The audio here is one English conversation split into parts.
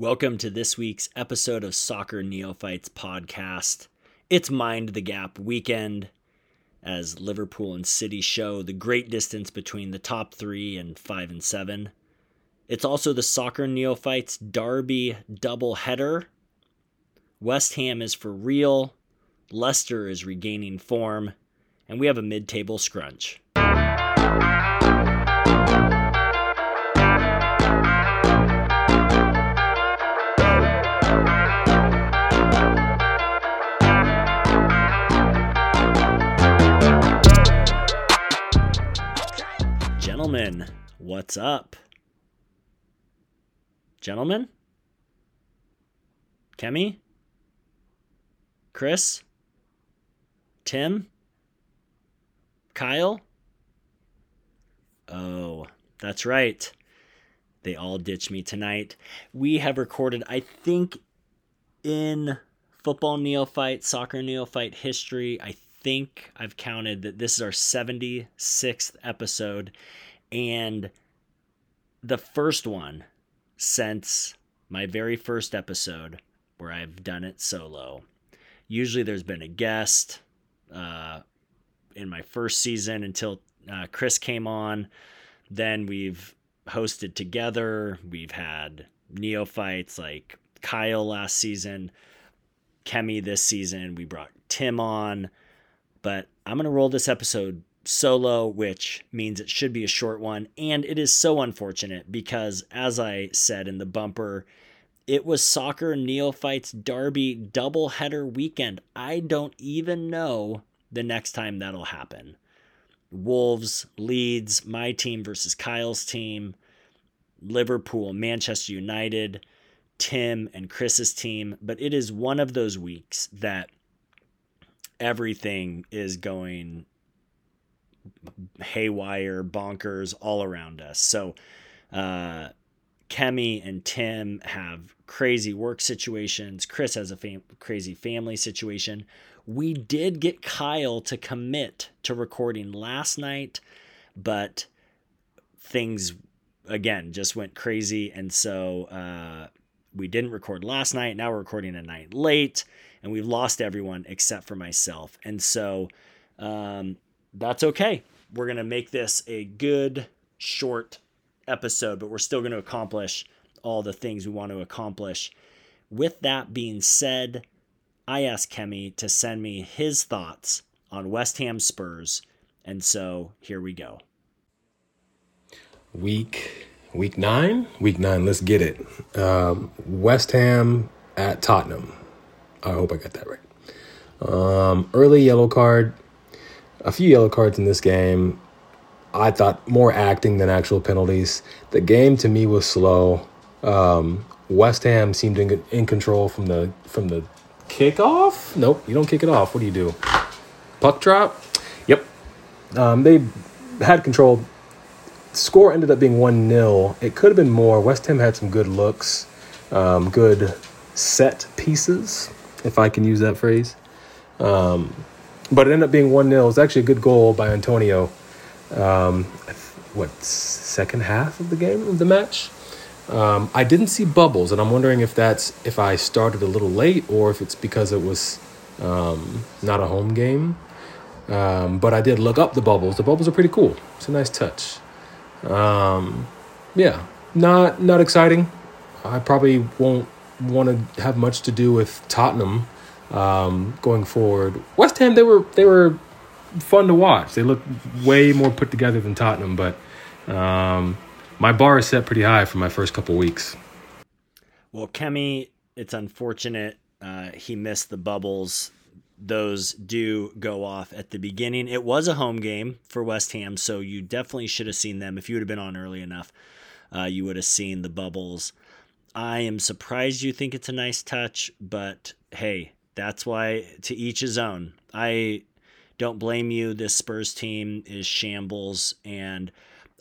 Welcome to this week's episode of Soccer Neophytes podcast. It's Mind the Gap weekend as Liverpool and City show the great distance between the top three and five and seven. It's also the Soccer Neophytes Derby double header. West Ham is for real, Leicester is regaining form, and we have a mid table scrunch. Gentlemen, what's up? Gentlemen? Kemi? Chris? Tim? Kyle? Oh, that's right. They all ditched me tonight. We have recorded, I think, in football neophyte, soccer neophyte history, I think I've counted that this is our 76th episode and the first one since my very first episode where I've done it solo. Usually there's been a guest uh, in my first season until uh, Chris came on. Then we've hosted together. We've had neophytes like Kyle last season, Kemi this season. We brought Tim on. But I'm going to roll this episode solo, which means it should be a short one. And it is so unfortunate because, as I said in the bumper, it was soccer neophytes derby doubleheader weekend. I don't even know the next time that'll happen. Wolves, Leeds, my team versus Kyle's team, Liverpool, Manchester United, Tim and Chris's team. But it is one of those weeks that everything is going haywire, bonkers all around us. So, uh, Kemi and Tim have crazy work situations. Chris has a fam- crazy family situation. We did get Kyle to commit to recording last night, but things again just went crazy. And so uh, we didn't record last night. Now we're recording a night late and we've lost everyone except for myself. And so um, that's okay. We're going to make this a good, short episode, but we're still going to accomplish all the things we want to accomplish. With that being said, I asked Kemi to send me his thoughts on West Ham Spurs. And so here we go. Week week nine, week nine. Let's get it. Um, West Ham at Tottenham. I hope I got that right. Um, early yellow card, a few yellow cards in this game. I thought more acting than actual penalties. The game to me was slow. Um, West Ham seemed in, in control from the from the kickoff. Nope, you don't kick it off. What do you do? Puck drop. Yep. Um, they had control. Score ended up being one 0 It could have been more. West Ham had some good looks, um, good set pieces if I can use that phrase. Um, but it ended up being 1 0. It was actually a good goal by Antonio. Um, what, second half of the game, of the match? Um, I didn't see bubbles, and I'm wondering if that's if I started a little late or if it's because it was um, not a home game. Um, but I did look up the bubbles. The bubbles are pretty cool. It's a nice touch. Um, yeah, not not exciting. I probably won't want to have much to do with Tottenham um, going forward. West Ham, they were they were fun to watch. They looked way more put together than Tottenham, but um, my bar is set pretty high for my first couple weeks. Well, Kemi, it's unfortunate uh, he missed the bubbles. Those do go off at the beginning. It was a home game for West Ham, so you definitely should have seen them. If you would have been on early enough, uh, you would have seen the bubbles. I am surprised you think it's a nice touch, but hey, that's why to each his own. I don't blame you. This Spurs team is shambles, and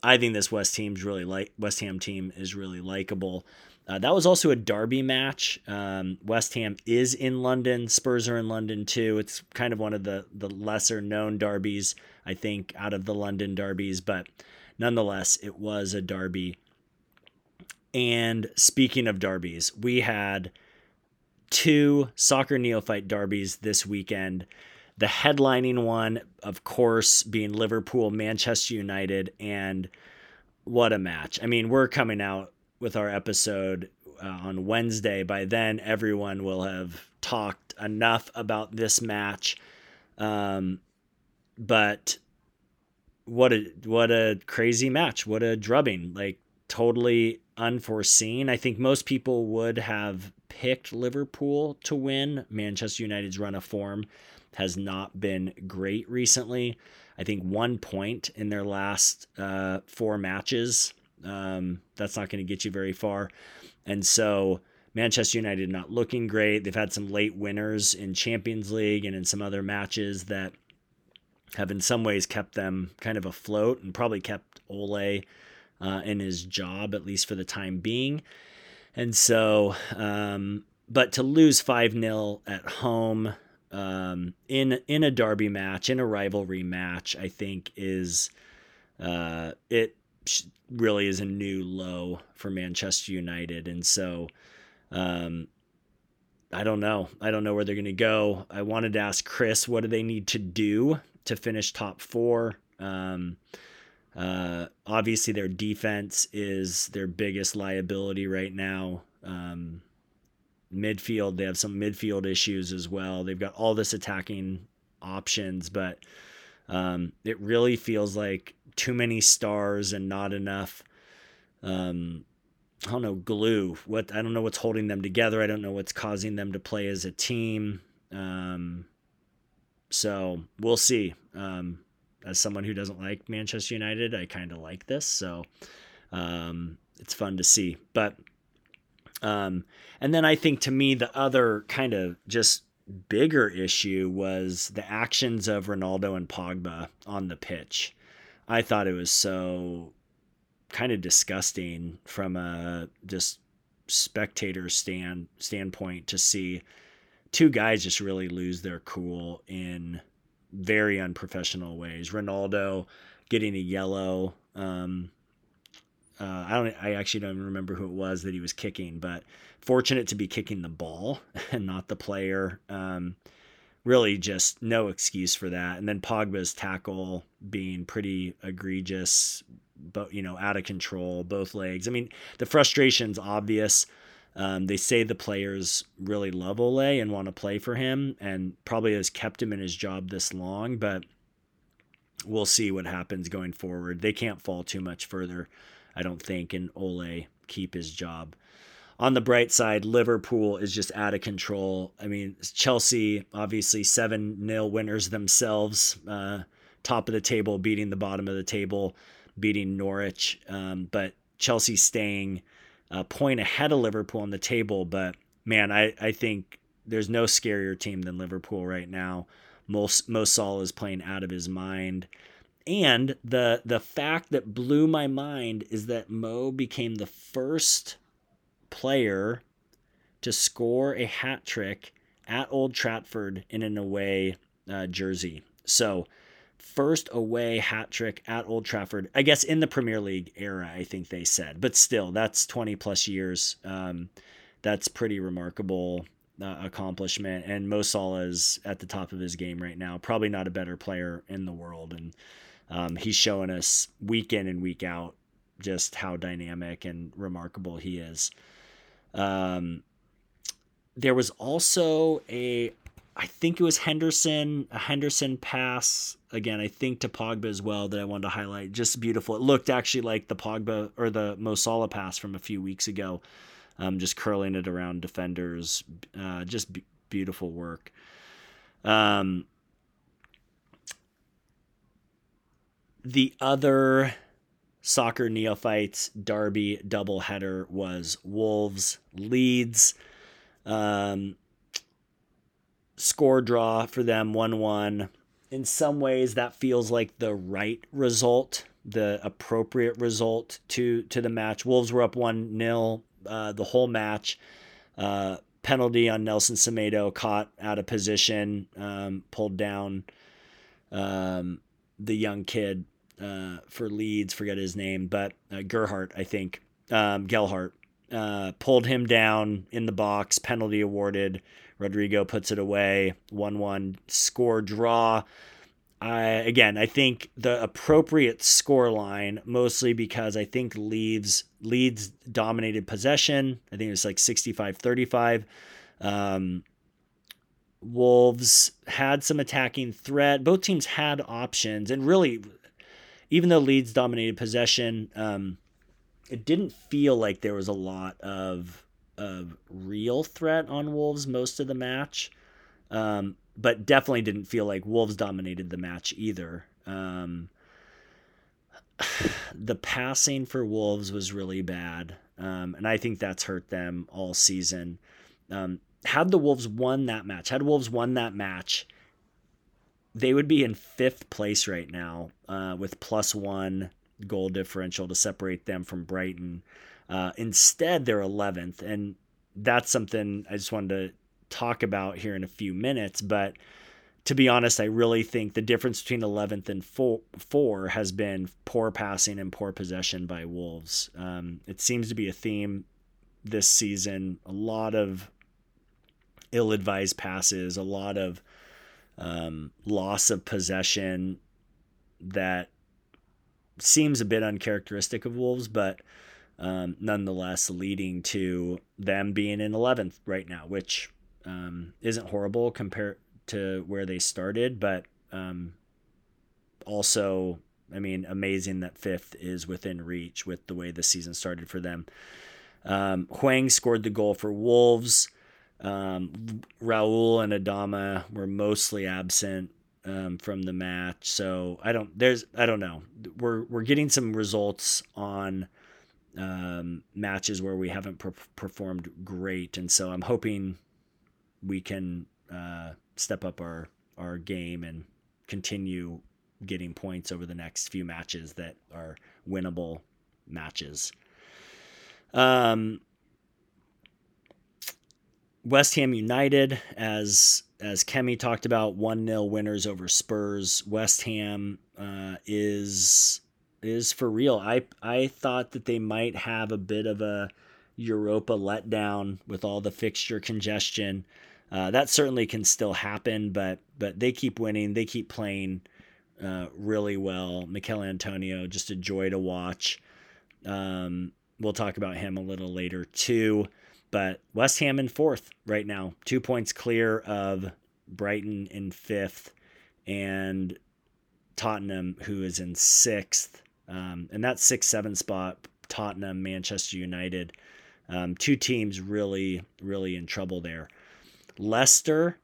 I think this West team's really like West Ham team is really likable. Uh, that was also a derby match. Um, West Ham is in London. Spurs are in London too. It's kind of one of the the lesser known derbies, I think, out of the London derbies, but nonetheless, it was a derby And speaking of derbies, we had two soccer neophyte derbies this weekend. The headlining one, of course, being Liverpool, Manchester United, and what a match. I mean, we're coming out with our episode uh, on Wednesday. By then, everyone will have talked enough about this match. Um, but what a what a crazy match! What a drubbing! Like totally unforeseen. I think most people would have picked Liverpool to win. Manchester United's run of form has not been great recently. I think one point in their last uh, four matches. Um, that's not going to get you very far. And so Manchester United not looking great. They've had some late winners in Champions League and in some other matches that have in some ways kept them kind of afloat and probably kept Ole uh, in his job, at least for the time being. And so, um, but to lose 5 0 at home um, in, in a derby match, in a rivalry match, I think is, uh, it really is a new low for Manchester United. And so, um, I don't know. I don't know where they're going to go. I wanted to ask Chris, what do they need to do to finish top four? Um, uh, obviously, their defense is their biggest liability right now. Um, midfield, they have some midfield issues as well. They've got all this attacking options, but um, it really feels like too many stars and not enough. Um, I don't know glue. What I don't know what's holding them together. I don't know what's causing them to play as a team. Um, so we'll see. Um, as someone who doesn't like Manchester United, I kind of like this. So um, it's fun to see. But um, and then I think to me the other kind of just bigger issue was the actions of Ronaldo and Pogba on the pitch. I thought it was so kind of disgusting from a just spectator stand standpoint to see two guys just really lose their cool in very unprofessional ways. Ronaldo getting a yellow. Um, uh, I don't. I actually don't remember who it was that he was kicking, but fortunate to be kicking the ball and not the player. Um, really, just no excuse for that. And then Pogba's tackle being pretty egregious, but you know, out of control, both legs. I mean, the frustration's obvious. Um, they say the players really love Ole and want to play for him, and probably has kept him in his job this long. But we'll see what happens going forward. They can't fall too much further, I don't think, and Ole keep his job. On the bright side, Liverpool is just out of control. I mean, Chelsea, obviously 7 0 winners themselves, uh, top of the table, beating the bottom of the table, beating Norwich. Um, but Chelsea staying a point ahead of Liverpool on the table. But man, I, I think there's no scarier team than Liverpool right now. Mo, Mo Salah is playing out of his mind. And the the fact that blew my mind is that Mo became the first player to score a hat trick at Old Trafford in an away uh, jersey. So first away hat trick at Old Trafford. I guess in the Premier League era, I think they said, but still, that's 20 plus years. Um, that's pretty remarkable uh, accomplishment. And Mo Salah is at the top of his game right now. Probably not a better player in the world, and um, he's showing us week in and week out just how dynamic and remarkable he is. Um, there was also a I think it was Henderson, a Henderson pass again. I think to Pogba as well that I wanted to highlight. Just beautiful. It looked actually like the Pogba or the Mo Salah pass from a few weeks ago. Um, just curling it around defenders. Uh, just b- beautiful work. Um, the other soccer neophytes derby doubleheader was Wolves Leeds. Um, score draw for them 1 1. In some ways, that feels like the right result, the appropriate result to, to the match. Wolves were up 1 0 uh, the whole match. Uh, penalty on Nelson Semedo, caught out of position, um, pulled down um, the young kid uh, for Leeds, forget his name, but uh, Gerhardt, I think, um, Gelhardt. uh, pulled him down in the box, penalty awarded. Rodrigo puts it away, 1 1 score draw. I again, I think the appropriate score line, mostly because I think Leeds Leeds dominated possession. I think it was like 65 35. Um, Wolves had some attacking threat. Both teams had options, and really, even though Leeds dominated possession, um, it didn't feel like there was a lot of of real threat on Wolves most of the match. Um, but definitely didn't feel like Wolves dominated the match either. Um, the passing for Wolves was really bad, um, and I think that's hurt them all season. Um, had the Wolves won that match, had Wolves won that match, they would be in fifth place right now uh, with plus one goal differential to separate them from Brighton. Uh, instead, they're 11th, and that's something I just wanted to talk about here in a few minutes. But to be honest, I really think the difference between 11th and four, four has been poor passing and poor possession by Wolves. Um, it seems to be a theme this season. A lot of ill advised passes, a lot of um, loss of possession that seems a bit uncharacteristic of Wolves, but um, nonetheless leading to them being in 11th right now, which um, isn't horrible compared to where they started, but um, also, I mean, amazing that fifth is within reach with the way the season started for them. Um, Hwang scored the goal for Wolves. Um, Raul and Adama were mostly absent um, from the match, so I don't. There's I don't know. We're we're getting some results on um, matches where we haven't per- performed great, and so I'm hoping we can uh, step up our our game and continue getting points over the next few matches that are winnable matches. Um, West Ham United, as as Kemi talked about, one 0 winners over Spurs. West Ham uh, is is for real. I I thought that they might have a bit of a Europa letdown with all the fixture congestion. Uh, that certainly can still happen, but but they keep winning. They keep playing uh, really well. Michail Antonio, just a joy to watch. Um, we'll talk about him a little later too. But West Ham in fourth right now, two points clear of Brighton in fifth, and Tottenham, who is in sixth. Um, and that six seven spot, Tottenham, Manchester United, um, two teams really really in trouble there. Leicester,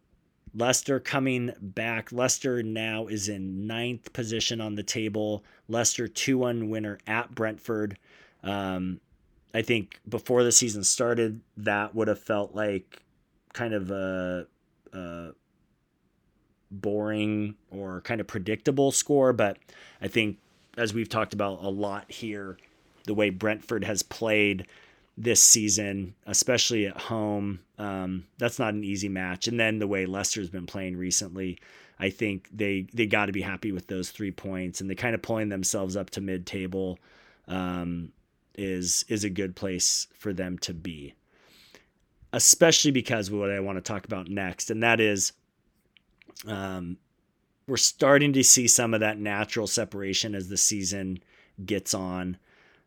Leicester coming back. Leicester now is in ninth position on the table. Leicester 2 1 winner at Brentford. Um, I think before the season started, that would have felt like kind of a, a boring or kind of predictable score. But I think, as we've talked about a lot here, the way Brentford has played this season, especially at home. Um, that's not an easy match. And then the way Leicester's been playing recently, I think they they got to be happy with those three points, and they kind of pulling themselves up to mid table um, is is a good place for them to be. Especially because what I want to talk about next, and that is, um, we're starting to see some of that natural separation as the season gets on.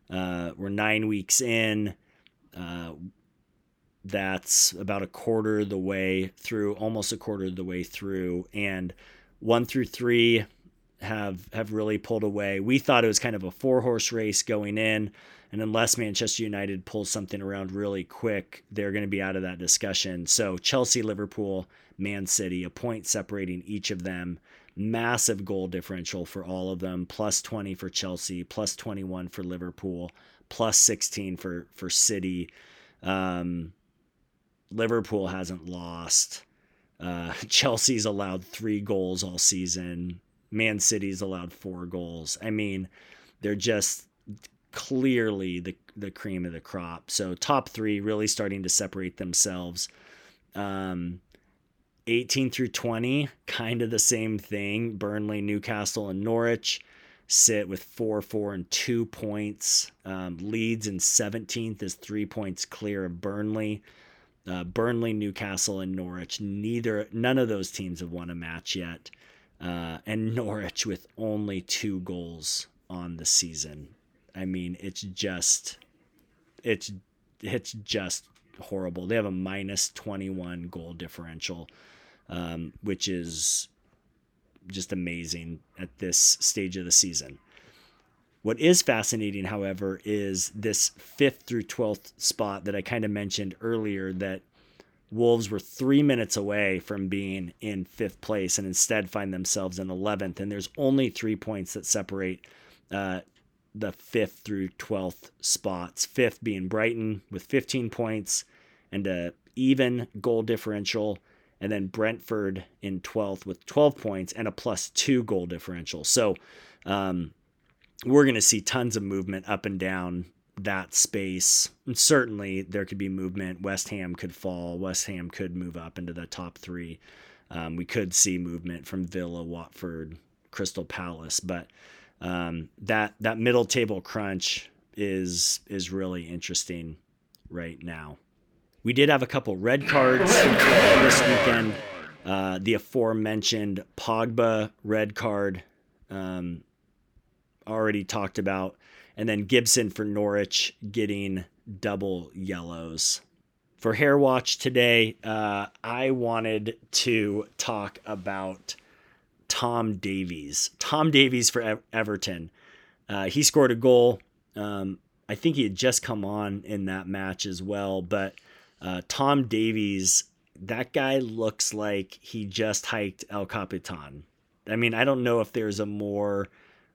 Uh, we're nine weeks in. Uh, that's about a quarter of the way through, almost a quarter of the way through, and one through three have have really pulled away. We thought it was kind of a four horse race going in, and unless Manchester United pulls something around really quick, they're going to be out of that discussion. So Chelsea, Liverpool, Man City, a point separating each of them. Massive goal differential for all of them. Plus 20 for Chelsea, plus 21 for Liverpool, plus 16 for for City. Um, Liverpool hasn't lost. Uh, Chelsea's allowed three goals all season. Man City's allowed four goals. I mean, they're just clearly the the cream of the crop. So top three really starting to separate themselves. Um, 18 through 20, kind of the same thing. Burnley, Newcastle, and Norwich sit with four, four, and two points. Um, Leeds in 17th is three points clear of Burnley. Uh, Burnley, Newcastle, and Norwich. Neither, none of those teams have won a match yet, uh, and Norwich with only two goals on the season. I mean, it's just, it's, it's just horrible. They have a minus 21 goal differential, um, which is just amazing at this stage of the season. What is fascinating, however, is this fifth through 12th spot that I kind of mentioned earlier that Wolves were three minutes away from being in fifth place and instead find themselves in 11th. And there's only three points that separate uh, the fifth through 12th spots. Fifth being Brighton with 15 points and a even goal differential and then Brentford in 12th with 12 points and a plus two goal differential. So um, we're going to see tons of movement up and down that space. And certainly there could be movement. West Ham could fall. West Ham could move up into the top three. Um, we could see movement from Villa, Watford, Crystal Palace, but um, that that middle table crunch is is really interesting right now. We did have a couple red cards this weekend. Uh, the aforementioned Pogba red card, um, already talked about, and then Gibson for Norwich getting double yellows. For Hair Watch today, uh, I wanted to talk about Tom Davies. Tom Davies for Everton. Uh, he scored a goal. Um, I think he had just come on in that match as well, but uh, Tom Davies, that guy looks like he just hiked El Capitan. I mean, I don't know if there's a more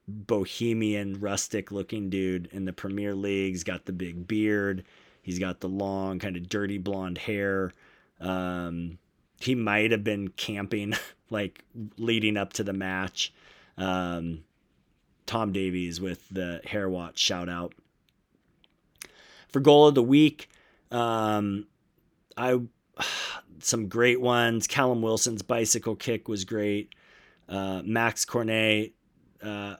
bohemian, rustic looking dude in the Premier League. He's got the big beard, he's got the long, kind of dirty blonde hair. Um, he might have been camping like leading up to the match. Um, Tom Davies with the hair watch shout out. For goal of the week, um, I some great ones. Callum Wilson's bicycle kick was great. Uh, Max Cornet, uh,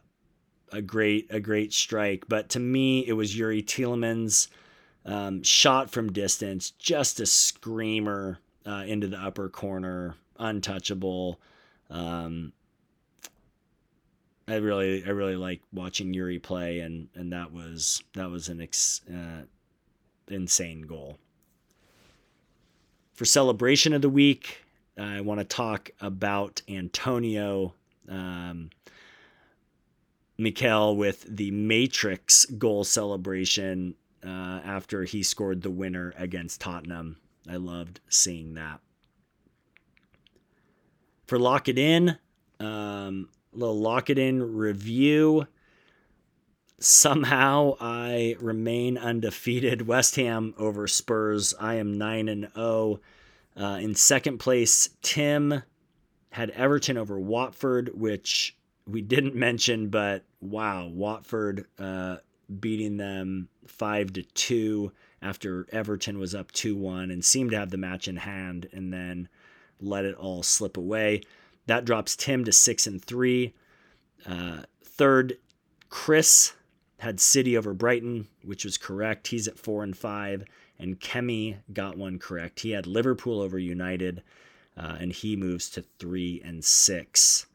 a great a great strike. But to me, it was Youri Tielemans' um, shot from distance, just a screamer uh, into the upper corner, untouchable. Um, I really I really like watching Youri play, and and that was that was an ex, uh, insane goal. For celebration of the week, I want to talk about Antonio um, Mikel with the Matrix goal celebration uh, after he scored the winner against Tottenham. I loved seeing that. For Lock It In, um, a little Lock It In review. Somehow I remain undefeated. West Ham over Spurs. I am 9 and 0. Uh, in second place, Tim had Everton over Watford, which we didn't mention, but wow, Watford uh, beating them 5 to 2 after Everton was up 2 1 and seemed to have the match in hand and then let it all slip away. That drops Tim to 6 and 3. Uh, third, Chris had City over Brighton, which was correct. He's at four and five, and Kemi got one correct. He had Liverpool over United, uh, and he moves to three and six.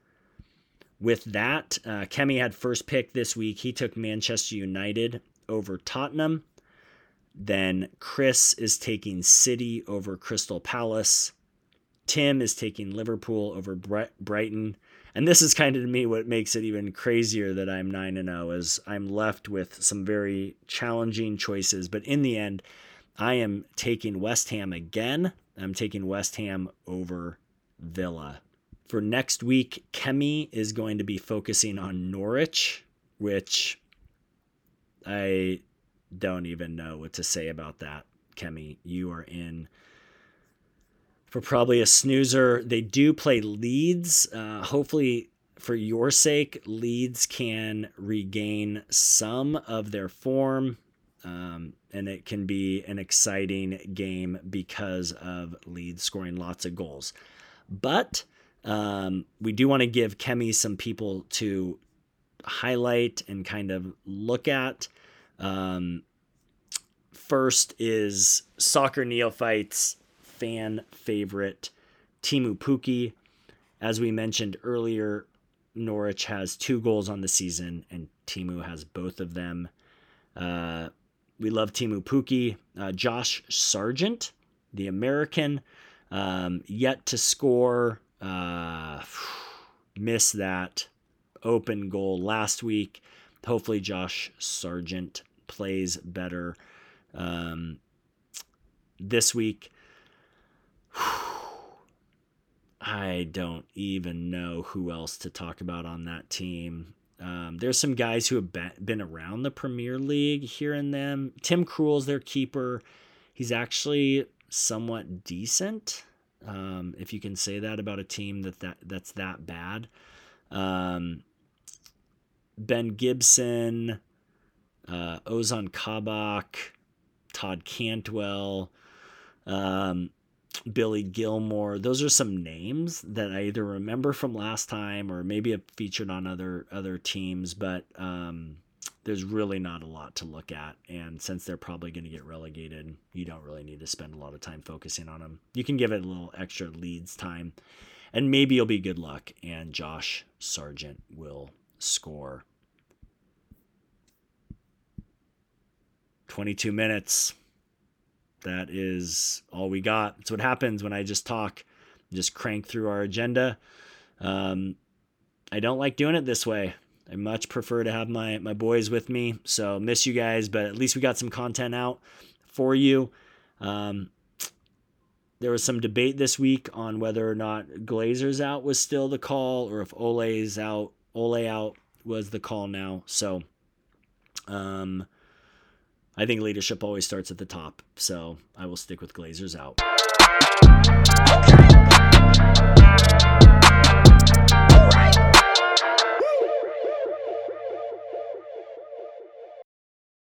With that, uh, Kemi had first pick this week. He took Manchester United over Tottenham. Then Chris is taking City over Crystal Palace. Tim is taking Liverpool over Brighton. And this is kind of to me what makes it even crazier that I'm 9 and 0 is I'm left with some very challenging choices, but in the end I am taking West Ham again. I'm taking West Ham over Villa. For next week, Kemi is going to be focusing on Norwich, which I don't even know what to say about that. Kemi, you are in for probably a snoozer. They do play Leeds. Uh, hopefully, for your sake, Leeds can regain some of their form. Um, and it can be an exciting game because of Leeds scoring lots of goals. But um, we do want to give Kemi some people to highlight and kind of look at. Um, first is soccer neophytes fan favorite Teemu Pukki. As we mentioned earlier, Norwich has two goals on the season, and Teemu has both of them. Uh, we love Teemu Pukki. Uh, Josh Sargent, the American, um, yet to score. Uh, missed that open goal last week. Hopefully, Josh Sargent plays better um, this week. I don't even know who else to talk about on that team. Um, there's some guys who have been around the Premier League here and them. Tim Krul's their keeper. He's actually somewhat decent, um, if you can say that about a team that, that that's that bad. Um, ben Gibson, uh, Ozan Kabak, Todd Cantwell. Um, Billy Gilmour. Those are some names that I either remember from last time or maybe have featured on other other teams, but um, there's really not a lot to look at. And since they're probably going to get relegated, you don't really need to spend a lot of time focusing on them. You can give it a little extra Leeds time, and maybe you'll be good luck, and Josh Sargent will score. 22 minutes that is all we got. That's what happens when I just talk, just crank through our agenda. Um, I don't like doing it this way. I much prefer to have my my boys with me. So miss you guys, but at least we got some content out for you. Um, there was some debate this week on whether or not Glazers out was still the call, or if Ole's out, Ole out was the call now. So, um, I think leadership always starts at the top. So I will stick with Glazers out.